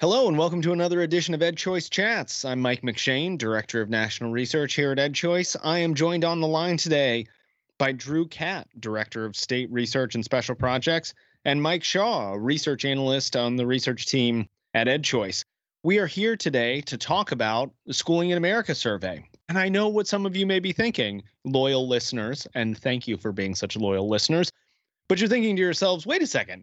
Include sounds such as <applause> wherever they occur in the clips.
Hello, and welcome to another edition of EdChoice Chats. I'm Mike McShane, Director of National Research here at EdChoice. I am joined on the line today by Drew Catt, Director of State Research and Special Projects, and Mike Shaw, Research Analyst on the research team at EdChoice. We are here today to talk about the Schooling in America survey. And I know what some of you may be thinking, loyal listeners, and thank you for being such loyal listeners. But you're thinking to yourselves, wait a second,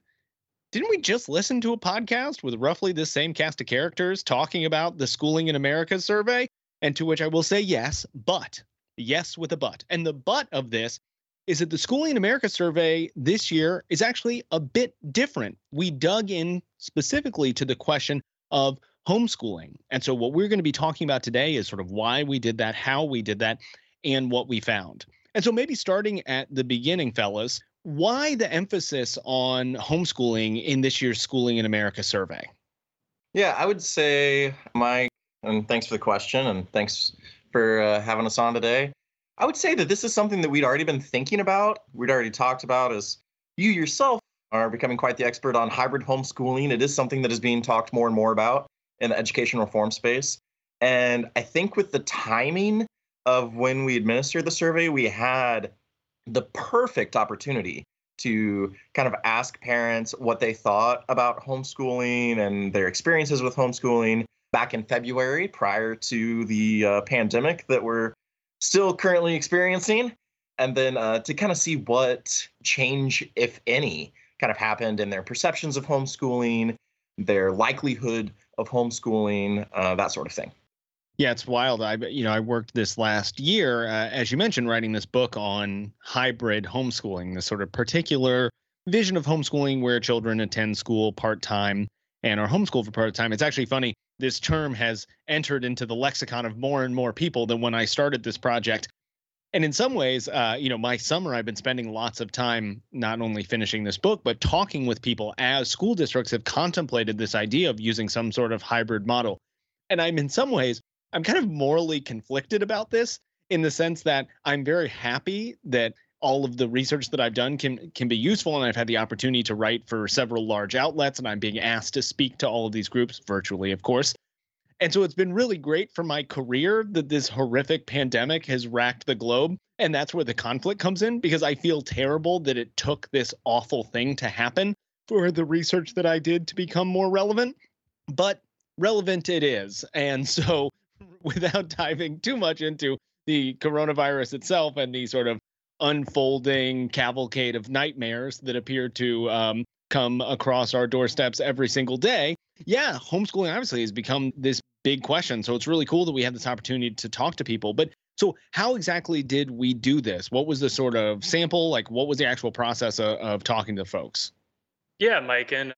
didn't we just listen to a podcast with roughly the same cast of characters talking about the Schooling in America survey? And to which I will say yes, but yes with a but. And the but of this is that the Schooling in America survey this year is actually a bit different. We dug in specifically to the question of homeschooling. And so, what we're going to be talking about today is sort of why we did that, how we did that, and what we found. And so, maybe starting at the beginning, fellas, why the emphasis on homeschooling in this year's Schooling in America survey? Yeah, I would say, Mike, and thanks for the question, and thanks for uh, having us on today. I would say that this is something that we'd already been thinking about. We'd already talked about as you yourself are becoming quite the expert on hybrid homeschooling. It is something that is being talked more and more about in the education reform space. And I think with the timing of when we administered the survey, we had the perfect opportunity to kind of ask parents what they thought about homeschooling and their experiences with homeschooling back in February prior to the uh, pandemic that we're still currently experiencing. And then uh, to kind of see what change, if any, kind of happened in their perceptions of homeschooling, their likelihood of homeschooling, uh, that sort of thing. Yeah, it's wild. I you know I worked this last year, uh, as you mentioned, writing this book on hybrid homeschooling, this sort of particular vision of homeschooling where children attend school part time and are homeschooled for part time. It's actually funny. This term has entered into the lexicon of more and more people than when I started this project. And in some ways, uh, you know, my summer I've been spending lots of time not only finishing this book, but talking with people as school districts have contemplated this idea of using some sort of hybrid model. And I'm in some ways I'm kind of morally conflicted about this in the sense that I'm very happy that all of the research that I've done can can be useful and I've had the opportunity to write for several large outlets and I'm being asked to speak to all of these groups virtually of course. And so it's been really great for my career that this horrific pandemic has racked the globe and that's where the conflict comes in because I feel terrible that it took this awful thing to happen for the research that I did to become more relevant. But relevant it is. And so without <laughs> diving too much into the coronavirus itself and the sort of unfolding cavalcade of nightmares that appear to um, come across our doorsteps every single day. Yeah, homeschooling obviously has become this big question. So it's really cool that we have this opportunity to talk to people. But so, how exactly did we do this? What was the sort of sample? Like, what was the actual process of, of talking to folks? Yeah, Mike. And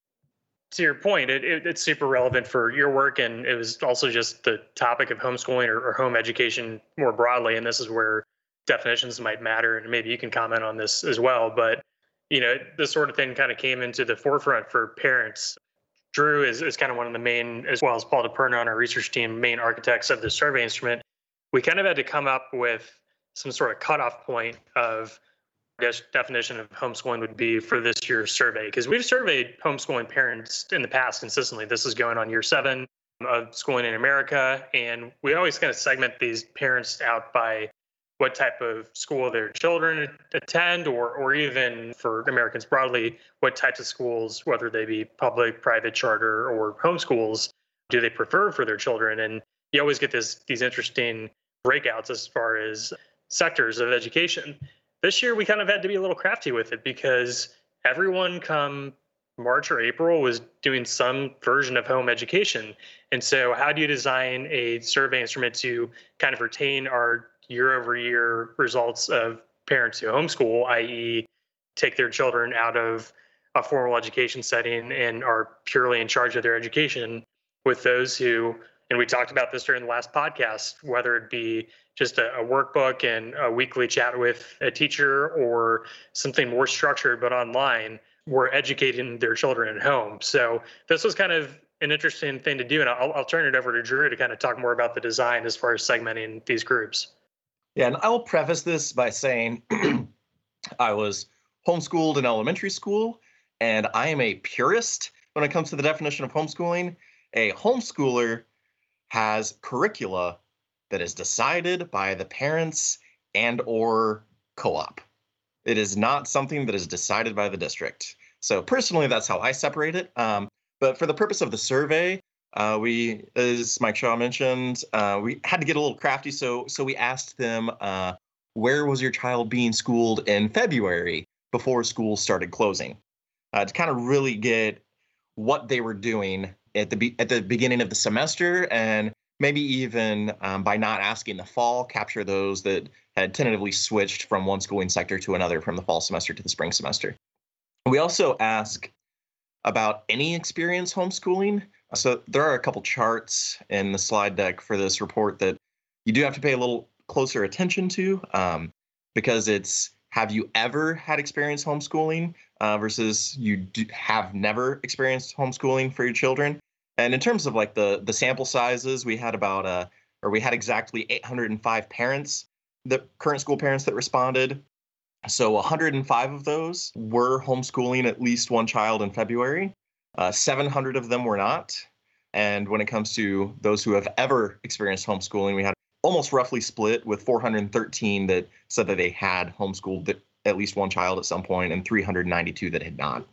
to your point, it, it, it's super relevant for your work, and it was also just the topic of homeschooling or, or, home education more broadly. And this is where definitions might matter, and maybe you can comment on this as well. But you know, this sort of thing kind of came into the forefront for parents. Drew is, is kind of one of the main, as well as Paul DiPerna on our research team, main architects of the survey instrument. We kind of had to come up with some sort of cutoff point of guess definition of homeschooling would be for this year's survey because we've surveyed homeschooling parents in the past consistently. This is going on year seven of schooling in America, and we always kind of segment these parents out by what type of school their children attend, or or even for Americans broadly, what types of schools, whether they be public, private, charter, or homeschools, do they prefer for their children? And you always get this these interesting breakouts as far as sectors of education this year we kind of had to be a little crafty with it because everyone come March or April was doing some version of home education. And so, how do you design a survey instrument to kind of retain our year over year results of parents who homeschool, i.e., take their children out of a formal education setting and are purely in charge of their education with those who, and we talked about this during the last podcast, whether it be just a, a, workbook and a weekly chat with a teacher or something more structured but online were educating their children at home. So this was kind of an interesting thing to do and I'll, I'll turn it over to drew to kind of talk more about the design as far as segmenting these groups. Yeah and i'll preface this by saying <clears throat> i was homeschooled in elementary school and i am a purist. When it comes to the definition of homeschooling a homeschooler has curricula that is decided by the parents and or co-op. It is not something that is decided by the district. So personally, that's how I separate it. Um, but for the purpose of the survey, uh, we, as Mike Shaw mentioned, uh, we had to get a little crafty. So, so we asked them, uh, where was your child being schooled in February before school started closing, uh, to kind of really get what they were doing at the be- at the beginning of the semester, and maybe even um, by not asking the fall, capture those that had tentatively switched from one schooling sector to another from the fall semester to the spring semester. We also ask about any experience homeschooling. So there are a couple charts in the slide deck for this report that you do have to pay a little closer attention to um, because it's have you ever had experience homeschooling uh, versus you have never experienced homeschooling for your children. And in terms of like the the sample sizes, we had about uh, or we had exactly 805 parents, the current school parents that responded. So 105 of those were homeschooling at least one child in February. Uh, 700 of them were not. And when it comes to those who have ever experienced homeschooling, we had almost roughly split with 413 that said that they had homeschooled at least one child at some point and 392 that had not.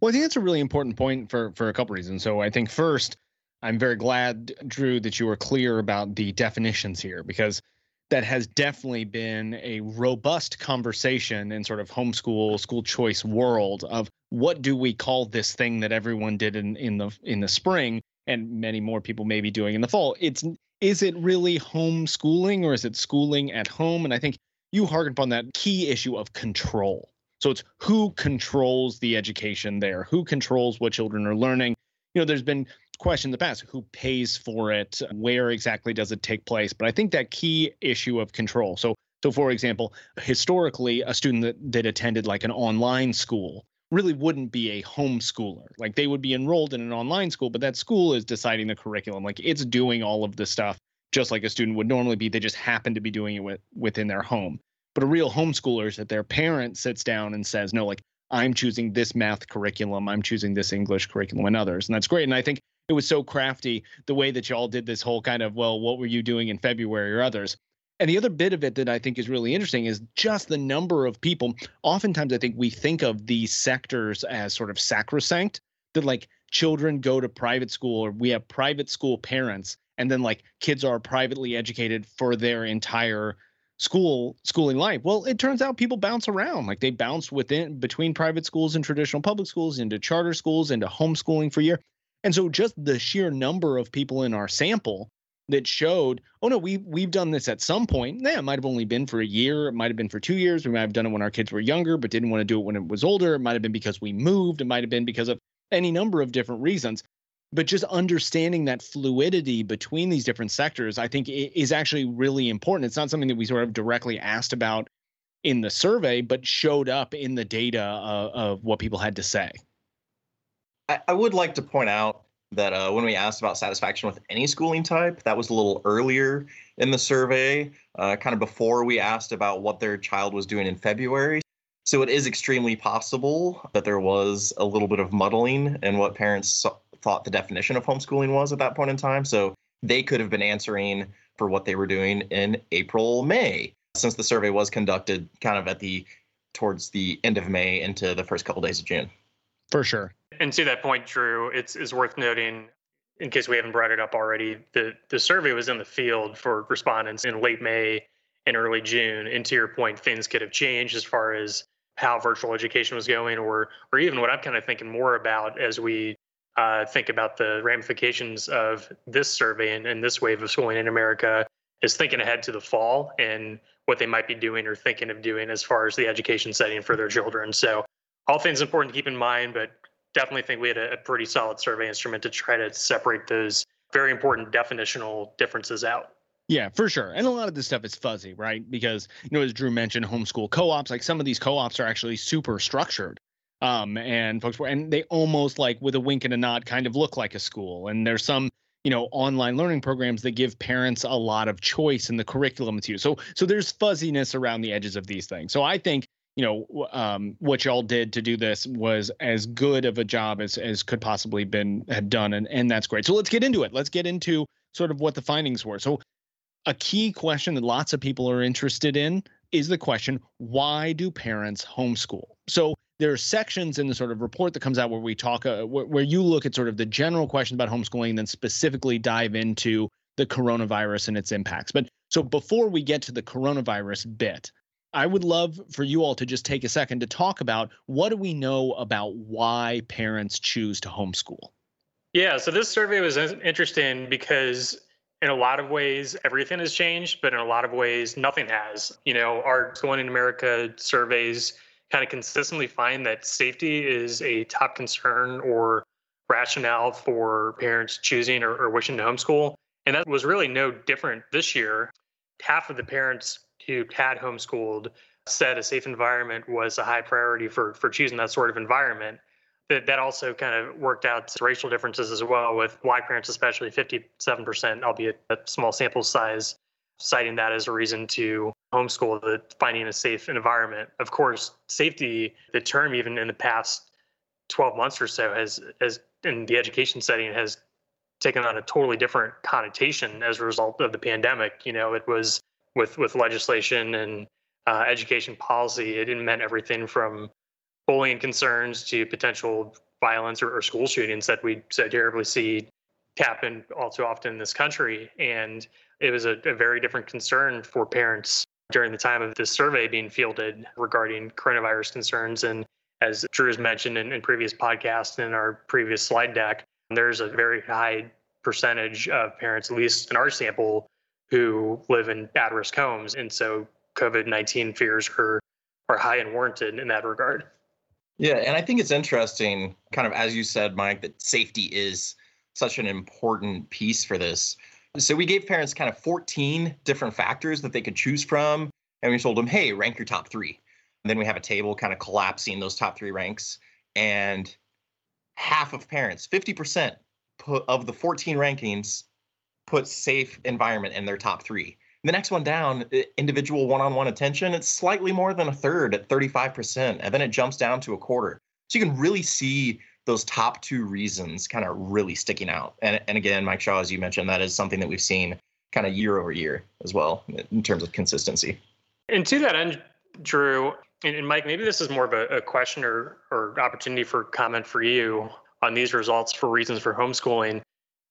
Well, I think that's a really important point for for a couple reasons. So I think first, I'm very glad, Drew, that you were clear about the definitions here because that has definitely been a robust conversation in sort of homeschool school choice world of what do we call this thing that everyone did in in the in the spring and many more people may be doing in the fall it's is it really homeschooling or is it schooling at home and i think you harken upon that key issue of control. So it's who controls the education there who controls what children are learning. You know there's been question in the past who pays for it where exactly does it take place? But i think that key issue of control so so for example historically a student that, that attended like an online school really wouldn't be a homeschooler. Like they would be enrolled in an online school but that school is deciding the curriculum. Like it's doing all of the stuff just like a student would normally be. They just happen to be doing it with, within their home but a real homeschooler is that their parent sits down and says no like i'm choosing this math curriculum i'm choosing this english curriculum and others and that's great and i think it was so crafty the way that y'all did this whole kind of well what were you doing in february or others? And the other bit of it that i think is really interesting is just the number of people oftentimes i think we think of these sectors as sort of sacrosanct that like children go to private school or we have private school parents and then like kids are privately educated for their entire school schooling life well it turns out people bounce around like they bounce within between private schools and traditional public schools into charter schools into homeschooling for a year and so just the sheer number of people in our sample that showed, oh no, we we've done this at some point. Yeah, it might have only been for a year, it might have been for two years. We might have done it when our kids were younger, but didn't want to do it when it was older. It might have been because we moved. It might have been because of any number of different reasons. But just understanding that fluidity between these different sectors, I think is actually really important. It's not something that we sort of directly asked about in the survey, but showed up in the data of, what people had to say. I, I would like to point out that uh, when we asked about satisfaction with any schooling type, that was a little earlier in the survey, uh, kind of before we asked about what their child was doing in February. So it is extremely possible that there was a little bit of muddling in what parents thought the definition of homeschooling was at that point in time. So they could have been answering for what they were doing in April, May, since the survey was conducted kind of at the towards the end of May into the first couple days of June. For sure. And to that point, Drew, it's is worth noting, in case we haven't brought it up already, the the survey was in the field for respondents in late May and early June. And to your point, things could have changed as far as how virtual education was going, or or even what I'm kind of thinking more about as we uh, think about the ramifications of this survey and, and this wave of schooling in America is thinking ahead to the fall and what they might be doing or thinking of doing as far as the education setting for their children. So all things important to keep in mind, but definitely think we had a, a pretty solid survey instrument to try to separate those very important definitional differences out. Yeah, for sure. And a lot of this stuff is fuzzy, right? Because, you know, as Drew mentioned, homeschool co-ops, like some of these co-ops are actually super structured. Um, and folks were, and they almost like with a wink and a nod kind of look like a school. And there's some, you know, online learning programs that give parents a lot of choice in the curriculum too. So, so there's fuzziness around the edges of these things. So I think you know um, what y'all did to do this was as good of a job as as could possibly been have done and and that's great so let's get into it let's get into sort of what the findings were so a key question that lots of people are interested in is the question why do parents homeschool so there are sections in the sort of report that comes out where we talk uh, where, you look at sort of the general questions about homeschooling and then specifically dive into the coronavirus and its impacts but so before we get to the coronavirus bit I would love for you all to just take a second to talk about what do we know about why parents choose to homeschool? Yeah, so this survey was interesting because in a lot of ways everything has changed, but in a lot of ways nothing has. You know, our Schooling in America surveys kind of consistently find that safety is a top concern or rationale for parents choosing or, or wishing to homeschool. And that was really no different this year. Half of the parents who had homeschooled said a safe environment was a high priority for for choosing that sort of environment. That that also kind of worked out racial differences as well, with black parents especially 57%, albeit a small sample size, citing that as a reason to homeschool, the finding a safe environment. Of course, safety, the term even in the past 12 months or so has has in the education setting has taken on a totally different connotation as a result of the pandemic. You know, it was with with legislation and uh, education policy. It meant everything from bullying concerns to potential violence or, or school shootings that we so terribly see happen all too often in this country. And it was a, a very different concern for parents during the time of this survey being fielded regarding coronavirus concerns. And as Drew has mentioned in, in previous podcasts and in our previous slide deck, there's a very high percentage of parents, at least in our sample, who live in at risk homes. And so COVID 19 fears are, are high and warranted in that regard. Yeah. And I think it's interesting, kind of as you said, Mike, that safety is such an important piece for this. So we gave parents kind of 14 different factors that they could choose from. And we told them, hey, rank your top three. And then we have a table kind of collapsing those top three ranks. And half of parents, 50% put, of the 14 rankings, put safe environment in their top three. The next one down, individual one-on-one attention, it's slightly more than a third at 35%, and then it jumps down to a quarter. So you can really see those top two reasons kind of really sticking out. And and again, Mike Shaw, as you mentioned, that is something that we've seen kind of year over year as well in terms of consistency. And to that end, Drew and, and Mike, maybe this is more of a, a question or or opportunity for comment for you on these results for reasons for homeschooling.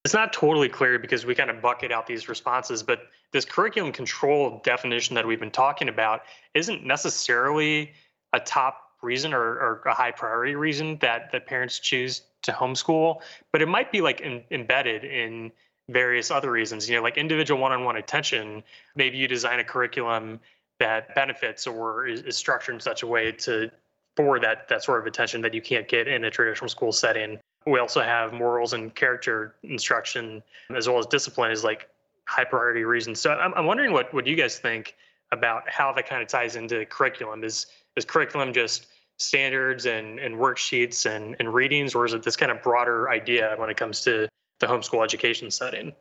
It's not totally clear because we kind of bucket out these responses, but this curriculum control definition that we've been talking about isn't necessarily a top reason or, or a high priority reason that that parents choose to homeschool, but it might be like in, embedded in various other reasons. You know, like individual one-on-one attention. Maybe you design a curriculum that benefits or is, is structured in such a way to for that that sort of attention that you can't get in a traditional school setting we also have morals and character instruction as well as discipline is like high priority reasons. So I'm, I'm wondering what, what you guys think about how that kind of ties into curriculum. Is is curriculum just standards and, and worksheets and, and readings, or is it this kind of broader idea when it comes to the homeschool education setting?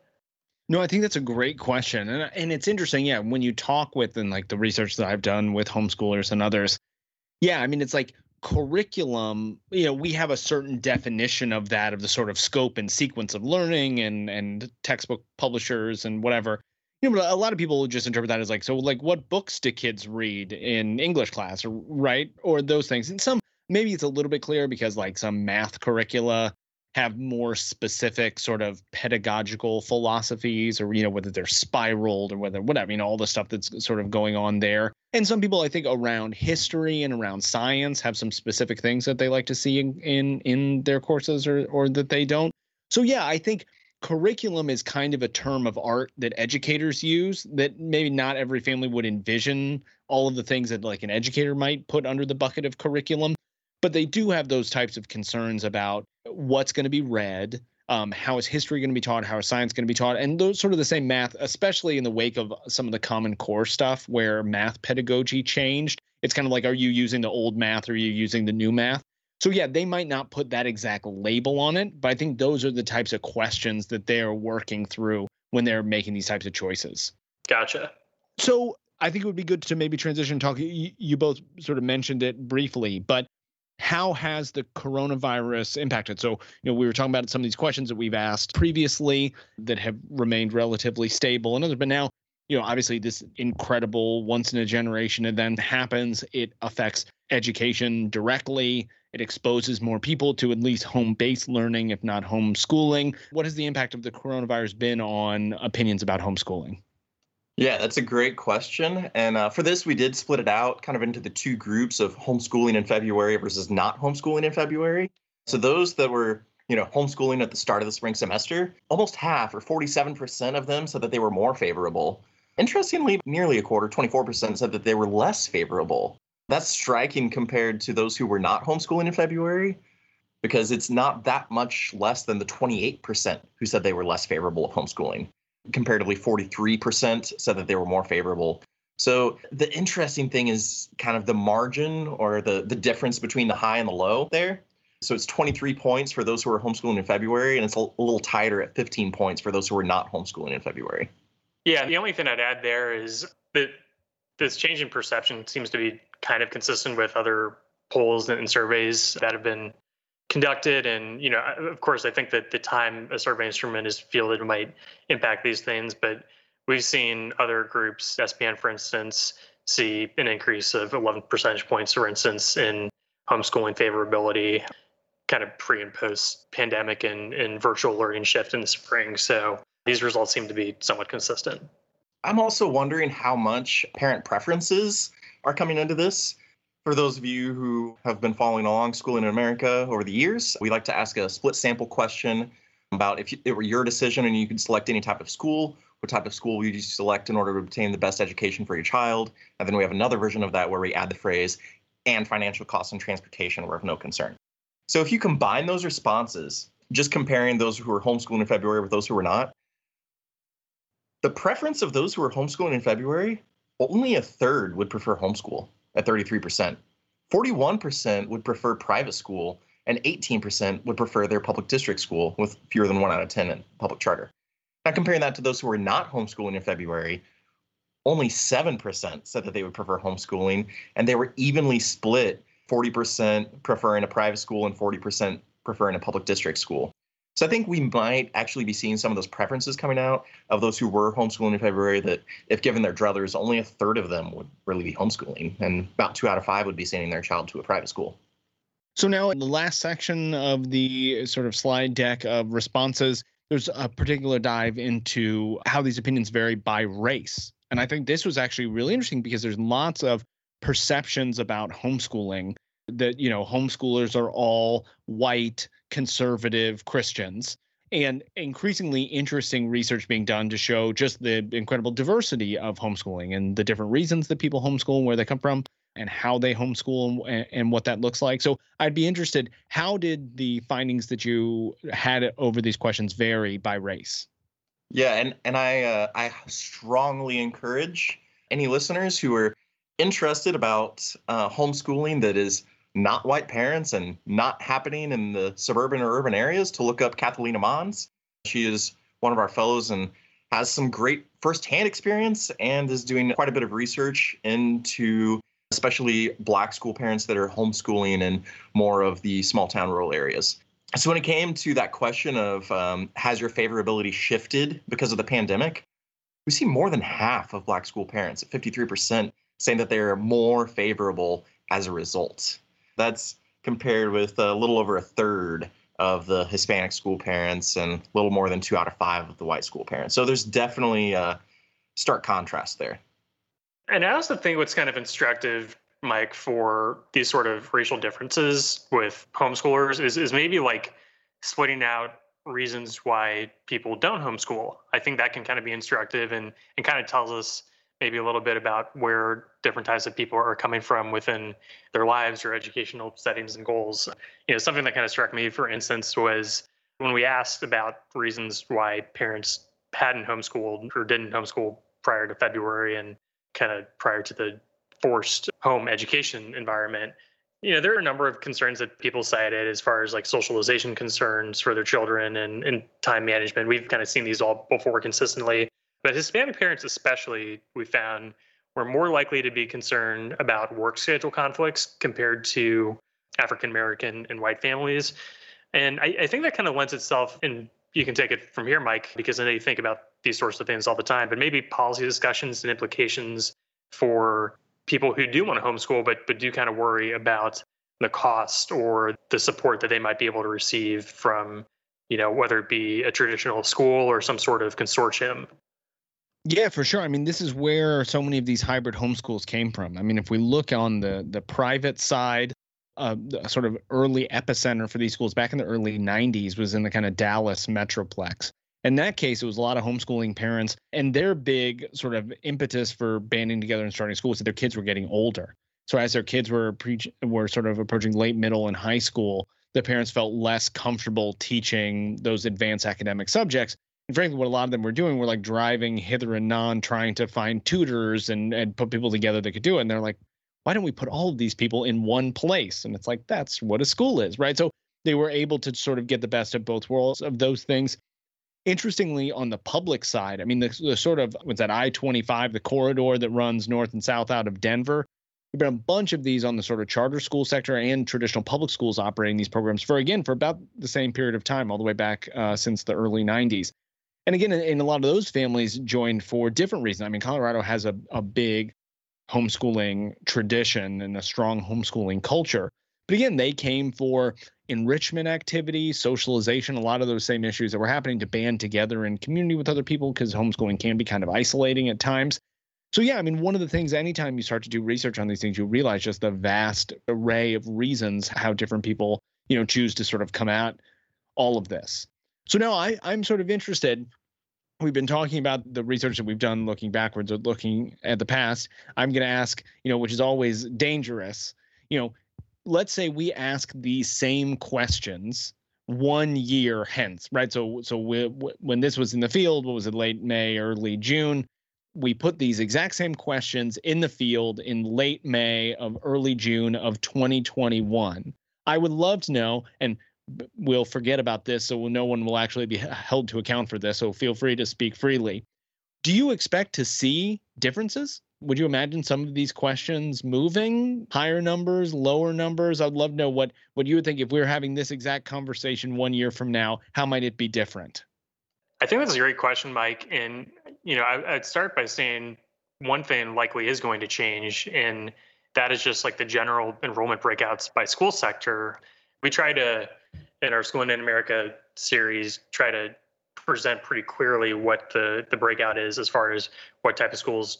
No, I think that's a great question. And and it's interesting, yeah, when you talk with and like the research that I've done with homeschoolers and others, yeah, I mean it's like curriculum you know we have a certain definition of that of the sort of scope and sequence of learning and and textbook publishers and whatever. You know a lot of people just interpret that as like so like what books do kids read in english class or right? Or those things. And some maybe it's a little bit clear because like some math curricula have more specific sort of pedagogical philosophies or you know whether they're spiraled or whether whatever you know all the stuff that's sort of going on there. And some people i think around history and around science have some specific things that they like to see in in, in their courses or or that they don't. So yeah i think curriculum is kind of a term of art that educators use that maybe not every family would envision all of the things that like an educator might put under the bucket of curriculum but they do have those types of concerns about what's going to be read um, how is history going to be taught how is science going to be taught and those sort of the same math especially in the wake of some of the common core stuff where math pedagogy changed. It's kind of like are you using the old math or are you using the new math? So yeah they might not put that exact label on it but i think those are the types of questions that they're working through when they're making these types of choices. Gotcha. So I think it would be good to maybe transition talk. You, you both sort of mentioned it briefly, but how has the coronavirus impacted? So, you know, we were talking about some of these questions that we've asked previously that have remained relatively stable and others, but now, you know, obviously this incredible once in a generation event happens. It affects education directly. It exposes more people to at least home based learning, if not homeschooling. What has the impact of the coronavirus been on opinions about homeschooling? Yeah, that's a great question. And uh, for this, we did split it out kind of into the two groups of homeschooling in February versus not homeschooling in February. So those that were, you know, homeschooling at the start of the spring semester, almost half or 47% of them said that they were more favorable. Interestingly, nearly a quarter, 24%, said that they were less favorable. That's striking compared to those who were not homeschooling in February because it's not that much less than the 28% who said they were less favorable of homeschooling comparatively 43% said that they were more favorable. So the interesting thing is kind of the margin or the the difference between the high and the low there. So it's 23 points for those who are homeschooling in February, and it's a, little tighter at 15 points for those who are not homeschooling in February. Yeah, the only thing I'd add there is that this change in perception seems to be kind of consistent with other polls and surveys that have been conducted and you know of course i think that the time a survey instrument is fielded might impact these things but we've seen other groups spn for instance see an increase of 11 percentage points for instance in homeschooling favorability kind of pre and post pandemic and, and virtual learning shift in the spring. So these results seem to be somewhat consistent. I'm also wondering how much parent preferences are coming into this for those of you who have been following along Schooling in America over the years, we like to ask a split sample question about if it were your decision and you could select any type of school, what type of school would you select in order to obtain the best education for your child? And then we have another version of that where we add the phrase, and financial costs and transportation were of no concern. So if you combine those responses, just comparing those who were homeschooling in February with those who were not, the preference of those who were homeschooling in February, only a third would prefer homeschool at 33%. 41% would prefer private school, and 18% would prefer their public district school with fewer than one out of 10 in public charter. Now, comparing that to those who were not homeschooling in February, only 7% said that they would prefer homeschooling, and they were evenly split 40% preferring a private school and 40% preferring a public district school. So I think we might actually be seeing some of those preferences coming out of those who were homeschooling in February that if given their druthers, only a third of them would really be homeschooling and about two out of five would be sending their child to a private school. So now in the last section of the sort of slide deck of responses, there's a particular dive into how these opinions vary by race. And I think this was actually really interesting because there's lots of perceptions about homeschooling that, you know, homeschoolers are all white, conservative Christians and increasingly interesting research being done to show just the incredible diversity of homeschooling and the different reasons that people homeschool and where they come from and how they homeschool and, and what that looks like. So I'd be interested, how did the findings that you had over these questions vary by race? Yeah, and and I uh, I strongly encourage any listeners who are interested about uh, homeschooling that is not white parents and not happening in the suburban or urban areas to look up Catalina Mons. She is one of our fellows and has some great firsthand experience and is doing quite a bit of research into especially black school parents that are homeschooling in more of the small town rural areas. So when it came to that question of um, has your favorability shifted because of the pandemic, we see more than half of black school parents at 53% saying that they're more favorable as a result. That's compared with a little over a third of the Hispanic school parents and a little more than two out of five of the white school parents. So there's definitely a stark contrast there. And I also think what's kind of instructive, Mike, for these sort of racial differences with homeschoolers is, is maybe like splitting out reasons why people don't homeschool. I think that can kind of be instructive and, and kind of tells us maybe a little bit about where different types of people are coming from within their lives or educational settings and goals. You know, something that kind of struck me, for instance, was when we asked about reasons why parents hadn't homeschooled or didn't homeschool prior to February and kind of prior to the forced home education environment. You know, there are a number of concerns that people cited as far as like socialization concerns for their children and, and time management. We've kind of seen these all before consistently but Hispanic parents, especially, we found were more likely to be concerned about work schedule conflicts compared to African American and white families. And I, I think that kind of lends itself, and you can take it from here, Mike, because I know you think about these sorts of things all the time, but maybe policy discussions and implications for people who do want to homeschool, but but do kind of worry about the cost or the support that they might be able to receive from, you know, whether it be a traditional school or some sort of consortium. Yeah, for sure. I mean, this is where so many of these hybrid homeschools came from. I mean, if we look on the the private side, uh, sort of early epicenter for these schools back in the early 90s was in the kind of Dallas metroplex. In that case, it was a lot of homeschooling parents, and their big sort of impetus for banding together and starting schools that their kids were getting older. So as their kids were preach were sort of approaching late middle and high school, the parents felt less comfortable teaching those advanced academic subjects. Frankly, what a lot of them were doing were like driving hither and non, trying to find tutors and and put people together that could do it. And they're like, why don't we put all of these people in one place? And it's like that's what a school is, right? So they were able to sort of get the best of both worlds of those things. Interestingly, on the public side, I mean, the, the sort of what's that I 25, the corridor that runs north and south out of Denver, There've been a bunch of these on the sort of charter school sector and traditional public schools operating these programs for again for about the same period of time, all the way back uh, since the early 90s. And again, in, a lot of those families joined for different reasons. I mean, Colorado has a, a big homeschooling tradition and a strong homeschooling culture. But again, they came for enrichment activities, socialization, a lot of those same issues that were happening to band together in community with other people because homeschooling can be kind of isolating at times. So yeah, I mean, one of the things anytime you start to do research on these things, you realize just the vast array of reasons how different people, you know, choose to sort of come at all of this. So now I, I'm sort of interested. We've been talking about the research that we've done looking backwards or looking at the past. I'm going to ask, you know, which is always dangerous, you know, let's say we ask the same questions one year hence, right? So, so we, when this was in the field, what was it, late May, early June? we put these exact same questions in the field in late May of early June of 2021. I would love to know, and we'll forget about this, so no one will actually be held to account for this. So feel free to speak freely. Do you expect to see differences? Would you imagine some of these questions moving higher numbers, lower numbers? I'd love to know what what you would think if we were having this exact conversation one year from now. How might it be different? I think that's a great question, Mike. And you know, I, would start by saying one thing likely is going to change, and that is just like the general enrollment breakouts by school sector. We try to, in our School in America series, try to present pretty clearly what the the breakout is as far as what type of schools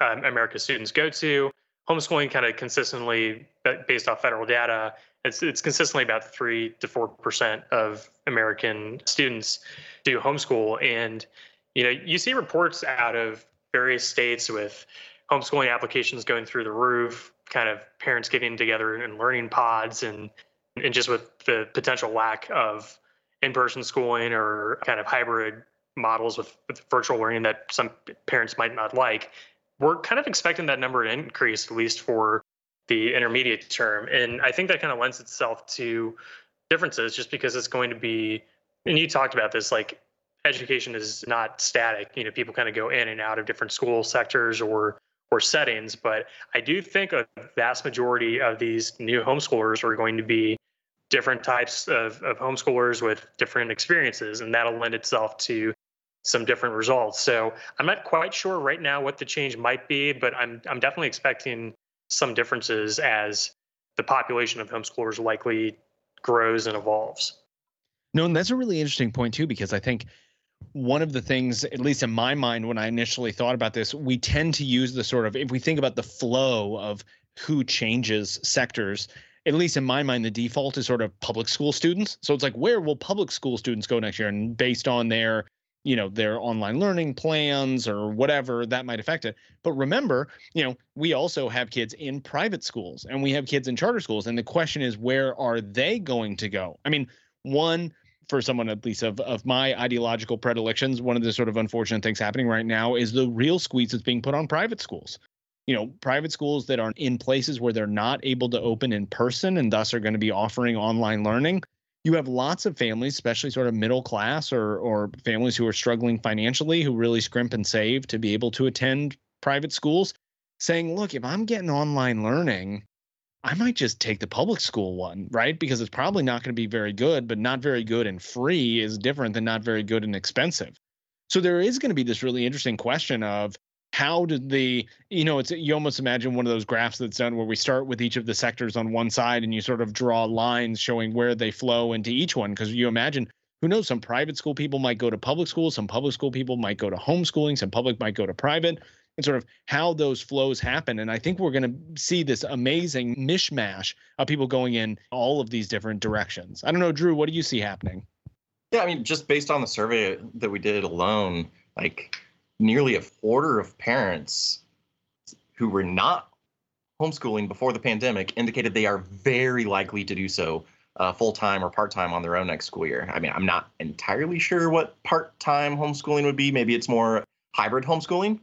um, America students go to. Homeschooling kind of consistently, based off federal data, it's it's consistently about three to four percent of American students do homeschool, and you know you see reports out of various states with homeschooling applications going through the roof, kind of parents getting together and learning pods, and and just with the potential lack of in-person schooling or kind of hybrid models with, with virtual learning that some parents might not like, we're kind of expecting that number to increase at least for the intermediate term. And I think that kind of lends itself to differences just because it's going to be, and you talked about this, like education is not static. You know, people kind of go in and out of different school sectors or or settings, but I do think a vast majority of these new homeschoolers are going to be different types of, of homeschoolers with different experiences, and that'll lend itself to some different results. So I'm not quite sure right now what the change might be, but I'm I'm definitely expecting some differences as the population of homeschoolers likely grows and evolves. No, and that's a really interesting point too, because I think one of the things, at least in my mind, when I initially thought about this, we tend to use the sort of, if we think about the flow of who changes sectors, at least in my mind, the default is sort of public school students. So it's like, where will public school students go next year? And based on their you know their online learning plans or whatever that might affect it but remember you know we also have kids in private schools and we have kids in charter schools and the question is where are they going to go i mean one for someone at least of, of my ideological predilections one of the sort of unfortunate things happening right now is the real squeeze that's being put on private schools you know private schools that are in places where they're not able to open in person and thus are going to be offering online learning you have lots of families, especially sort of middle class or or families who are struggling financially, who really scrimp and save to be able to attend private schools saying, look, if I'm getting online learning, I might just take the public school one, right? Because it's probably not going to be very good, but not very good and free is different than not very good and expensive. So there is going to be this really interesting question of how did the you know it's you almost imagine one of those graphs that's done where we start with each of the sectors on one side and you sort of draw lines showing where they flow into each one. Because you imagine who knows some private school people might go to public school some public school people might go to homeschooling some public might go to private and sort of how those flows happen. And i think we're going to see this amazing mishmash of people going in all of these different directions. I don't know drew what do you see happening? Yeah i mean just based on the survey that we did alone like nearly a quarter of parents who were not homeschooling before the pandemic indicated they are very likely to do so uh, full time or part time on their own next school year. I mean, I'm not entirely sure what part time homeschooling would be. Maybe it's more hybrid homeschooling.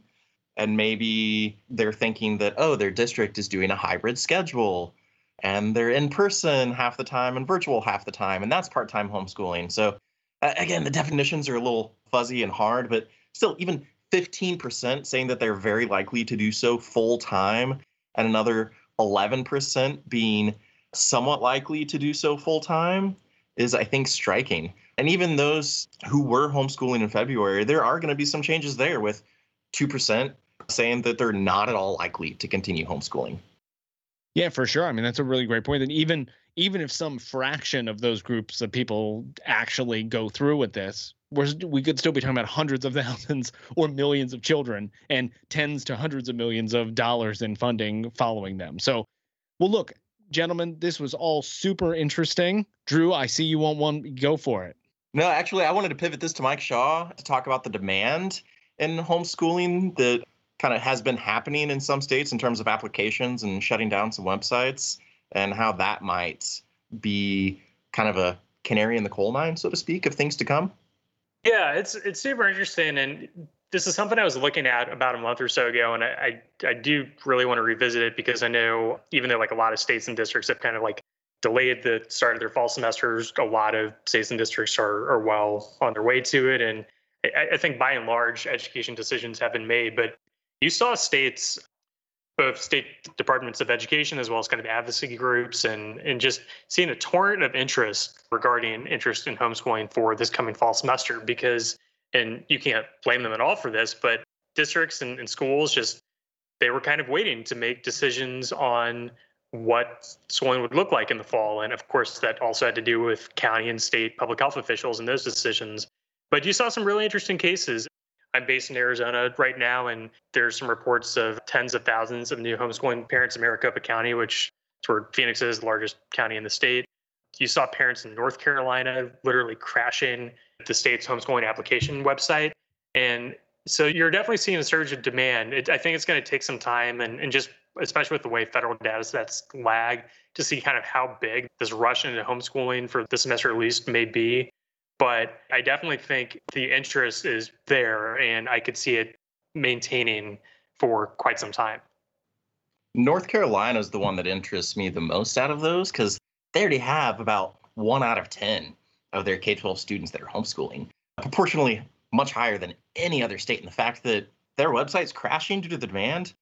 And maybe they're thinking that, oh, their district is doing a hybrid schedule and they're in person half the time and virtual half the time. And that's part time homeschooling. So, uh, again, the definitions are a little fuzzy and hard, but still, even 15% saying that they're very likely to do so full time, and another 11% being somewhat likely to do so full time is, I think, striking. And even those who were homeschooling in February, there are going to be some changes there with 2% saying that they're not at all likely to continue homeschooling. Yeah, for sure. I mean, that's a really great point. And even even if some fraction of those groups of people actually go through with this, we're, we could still be talking about hundreds of <laughs> thousands or millions of children and tens to hundreds of millions of dollars in funding following them. So, well, look, gentlemen, this was all super interesting. Drew, I see you want one. Go for it. No, actually, I wanted to pivot this to Mike Shaw to talk about the demand in homeschooling that kind of has been happening in some states in terms of applications and shutting down some websites and how that might be kind of a canary in the coal mine, so to speak, of things to come. Yeah, it's it's super interesting, and this is something I was looking at about a month or so ago, and I, I, I do really want to revisit it because I know even though like a lot of states and districts have kind of like delayed the start of their fall semesters, a lot of states and districts are are well on their way to it, and I, I think by and large education decisions have been made. But you saw states both state departments of education as well as kind of advocacy groups and and just seeing a torrent of interest regarding interest in homeschooling for this coming fall semester because and you can't blame them at all for this but districts and, and schools just they were kind of waiting to make decisions on what schooling would look like in the fall. And of course that also had to do with county and state public health officials and those decisions. But you saw some really interesting cases I'm based in Arizona right now, and there's some reports of tens of thousands of new homeschooling parents in Maricopa County, which is where Phoenix is, the largest county in the state. You saw parents in North Carolina literally crashing the state's homeschooling application website. And so you're definitely seeing a surge of demand. It, I think it's going to take some time and, and just especially with the way federal data sets lag to see kind of how big this rush into homeschooling for the semester at least may be but I definitely think the interest is there and I could see it maintaining for quite some time. North Carolina is the one that interests me the most out of those because they already have about one out of 10 of their K 12 students that are homeschooling, proportionally much higher than any other state. And the fact that their website's crashing due to the demand,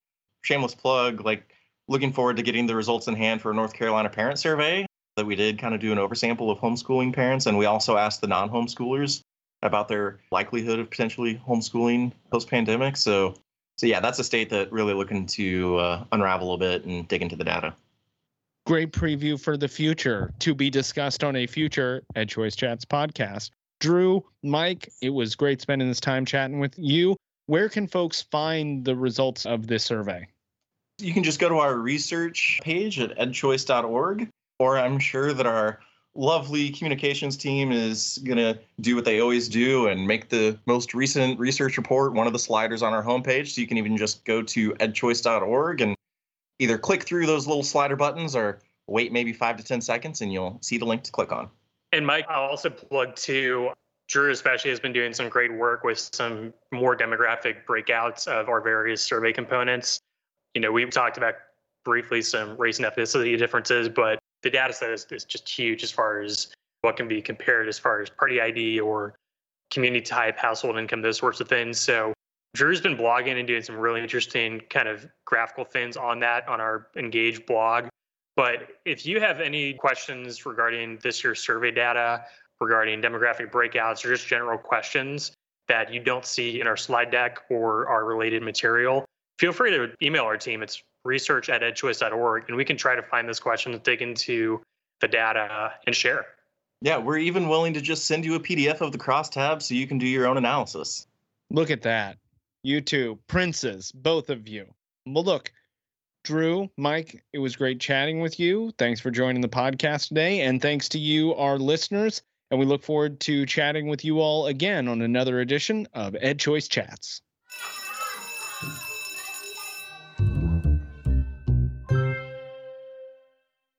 shameless plug, like looking forward to getting the results in hand for a North Carolina parent survey that we did kind of do an oversample of homeschooling parents, and we also asked the non-homeschoolers about their likelihood of potentially homeschooling post-pandemic. So, so yeah, that's a state that really looking to uh, unravel a bit and dig into the data. Great preview for the future to be discussed on a future EdChoice Chats podcast. Drew, Mike, it was great spending this time chatting with you. Where can folks find the results of this survey? You can just go to our research page at edchoice.org or I'm sure that our lovely communications team is going to do what they always do and make the most recent research report one of the sliders on our homepage. So you can even just go to edchoice.org and either click through those little slider buttons or wait maybe five to 10 seconds and you'll see the link to click on. And Mike, I'll also plug too. Drew especially has been doing some great work with some more demographic breakouts of our various survey components. You know, we've talked about briefly some race and ethnicity differences, but the data set is, is just huge as far as what can be compared as far as party ID or community type, household income, those sorts of things. So Drew's been blogging and doing some really interesting kind of graphical things on that on our Engage blog. But if you have any questions regarding this year's survey data, regarding demographic breakouts, or just general questions that you don't see in our slide deck or our related material, feel free to email our team. It's research at edchoice.org, and we can try to find this question, and dig into the data, and share. Yeah, we're even willing to just send you a PDF of the crosstabs so you can do your own analysis. Look at that. You two, princes, both of you. Well, look, Drew, Mike, it was great chatting with you. Thanks for joining the podcast today. And thanks to you, our listeners. And we look forward to chatting with you all again on another edition of EdChoice Chats.